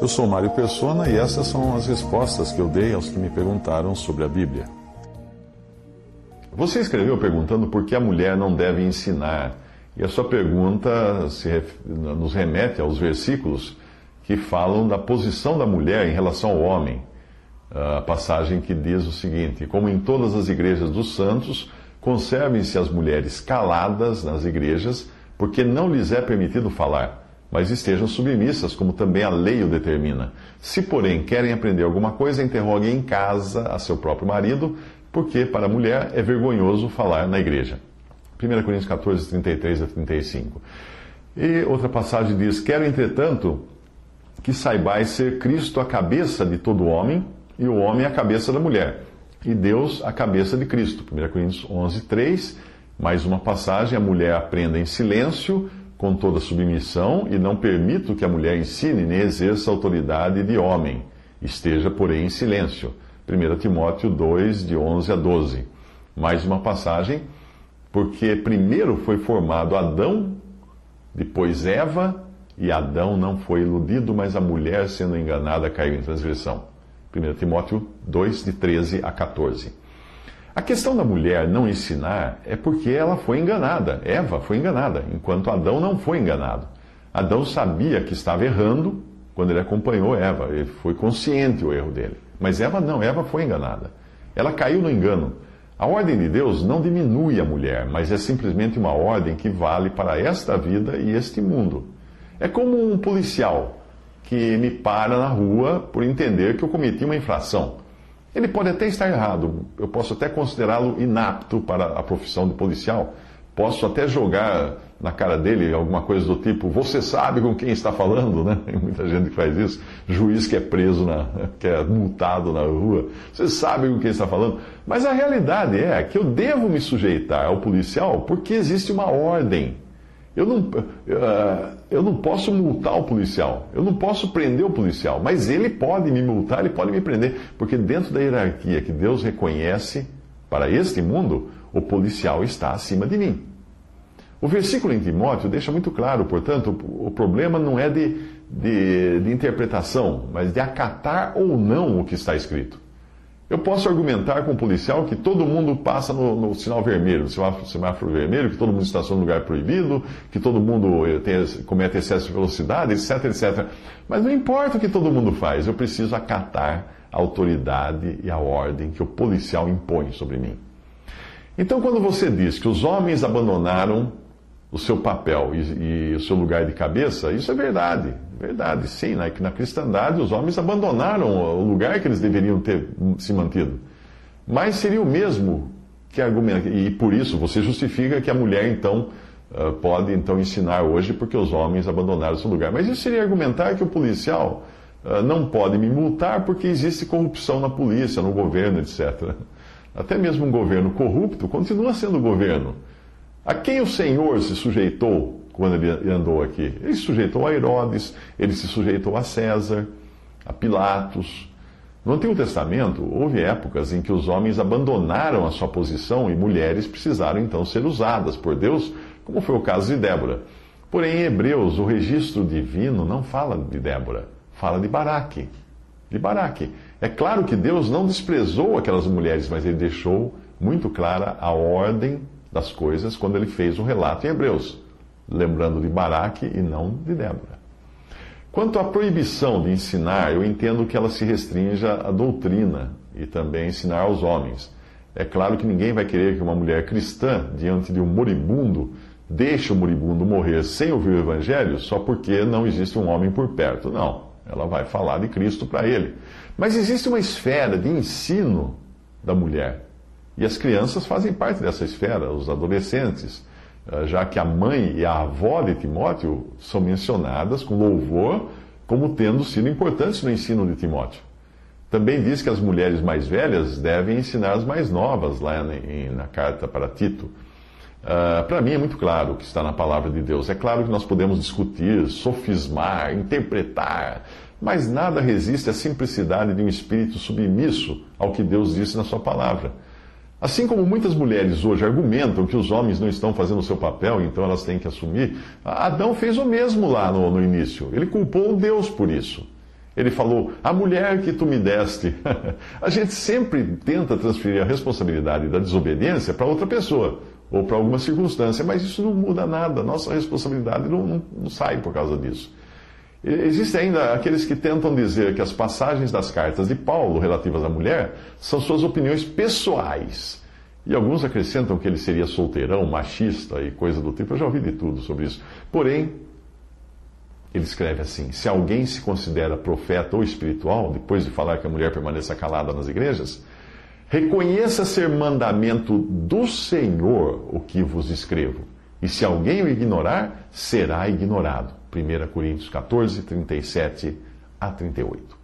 Eu sou Mário Persona e essas são as respostas que eu dei aos que me perguntaram sobre a Bíblia. Você escreveu perguntando por que a mulher não deve ensinar. E a sua pergunta se, nos remete aos versículos que falam da posição da mulher em relação ao homem. A passagem que diz o seguinte: Como em todas as igrejas dos santos, conservem-se as mulheres caladas nas igrejas, porque não lhes é permitido falar, mas estejam submissas, como também a lei o determina. Se, porém, querem aprender alguma coisa, interroguem em casa a seu próprio marido, porque para a mulher é vergonhoso falar na igreja. 1 Coríntios 14, 33 a 35. E outra passagem diz: Quero, entretanto, que saibais ser Cristo a cabeça de todo homem e o homem a cabeça da mulher, e Deus a cabeça de Cristo. 1 Coríntios 11, 3. Mais uma passagem: a mulher aprenda em silêncio, com toda submissão, e não permito que a mulher ensine nem exerça autoridade de homem. Esteja, porém, em silêncio. 1 Timóteo 2, de 11 a 12. Mais uma passagem: porque primeiro foi formado Adão, depois Eva, e Adão não foi iludido, mas a mulher, sendo enganada, caiu em transgressão. 1 Timóteo 2, de 13 a 14. A questão da mulher não ensinar é porque ela foi enganada. Eva foi enganada, enquanto Adão não foi enganado. Adão sabia que estava errando quando ele acompanhou Eva. Ele foi consciente o erro dele. Mas Eva não, Eva foi enganada. Ela caiu no engano. A ordem de Deus não diminui a mulher, mas é simplesmente uma ordem que vale para esta vida e este mundo. É como um policial que me para na rua por entender que eu cometi uma infração. Ele pode até estar errado, eu posso até considerá-lo inapto para a profissão de policial, posso até jogar na cara dele alguma coisa do tipo: Você sabe com quem está falando, né? Tem muita gente que faz isso. Juiz que é preso, na, que é multado na rua. Você sabe com quem está falando. Mas a realidade é que eu devo me sujeitar ao policial porque existe uma ordem. Eu não, uh, eu não posso multar o policial, eu não posso prender o policial, mas ele pode me multar, ele pode me prender, porque dentro da hierarquia que Deus reconhece para este mundo, o policial está acima de mim. O versículo em Timóteo deixa muito claro, portanto, o problema não é de, de, de interpretação, mas de acatar ou não o que está escrito. Eu posso argumentar com o policial que todo mundo passa no, no sinal vermelho, no semáforo, semáforo, vermelho, que todo mundo estaciona no lugar proibido, que todo mundo eh, tem, comete excesso de velocidade, etc, etc. Mas não importa o que todo mundo faz, eu preciso acatar a autoridade e a ordem que o policial impõe sobre mim. Então, quando você diz que os homens abandonaram o seu papel e, e, o seu lugar de cabeça, isso é verdade. Verdade, sim. Né? Que na cristandade os homens abandonaram o lugar que eles deveriam ter se mantido. Mas seria o mesmo que argumenta. E por isso você justifica que a mulher, então, uh, pode então ensinar hoje porque os homens abandonaram seu lugar. Mas isso seria argumentar que o policial uh, não pode me multar porque existe corrupção na polícia, no governo, etc. Até mesmo um governo corrupto continua sendo governo. A quem o Senhor se sujeitou quando ele andou aqui? Ele se sujeitou a Herodes, ele se sujeitou a César, a Pilatos. No Antigo Testamento, houve épocas em que os homens abandonaram a sua posição e mulheres precisaram então ser usadas por Deus, como foi o caso de Débora. Porém, em Hebreus, o registro divino não fala de Débora, fala de Baraque. De Baraque. É claro que Deus não desprezou aquelas mulheres, mas ele deixou muito clara a ordem das coisas quando ele fez o relato em Hebreus, lembrando de Baraque e não de Débora. Quanto à proibição de ensinar, eu entendo que ela se restrinja à doutrina e também ensinar aos homens. É claro que ninguém vai querer que uma mulher cristã, diante de um moribundo, deixe o moribundo morrer sem ouvir o evangelho só porque não existe um homem por perto. Não. Ela vai falar de Cristo para ele. Mas existe uma esfera de ensino da mulher e as crianças fazem parte dessa esfera, os adolescentes, eh, já que a mãe e a avó de Timóteo são mencionadas com louvor como tendo sido importantes no ensino de Timóteo. Também diz que as mulheres mais velhas devem ensinar as mais novas, lá na carta para Tito. Uh, para mim é muito claro o que está na palavra de Deus. É claro que nós podemos discutir, sofismar, interpretar, mas nada resiste à simplicidade de um espírito submisso ao que Deus disse na sua palavra. Assim como muitas mulheres hoje argumentam que os homens não estão fazendo o seu papel, então elas têm que assumir, Adão fez o mesmo lá no, no início. Ele culpou Deus por isso. Ele falou: A mulher que tu me deste. a gente sempre tenta transferir a responsabilidade da desobediência para outra pessoa ou para alguma circunstância, mas isso não muda nada. Nossa responsabilidade não, não, não sai por causa disso. Existem ainda aqueles que tentam dizer que as passagens das cartas de Paulo relativas à mulher são suas opiniões pessoais. E alguns acrescentam que ele seria solteirão, machista e coisa do tipo. Eu já ouvi de tudo sobre isso. Porém, ele escreve assim: se alguém se considera profeta ou espiritual, depois de falar que a mulher permaneça calada nas igrejas, reconheça ser mandamento do Senhor o que vos escrevo. E se alguém o ignorar, será ignorado. 1 Coríntios 14, 37 a 38.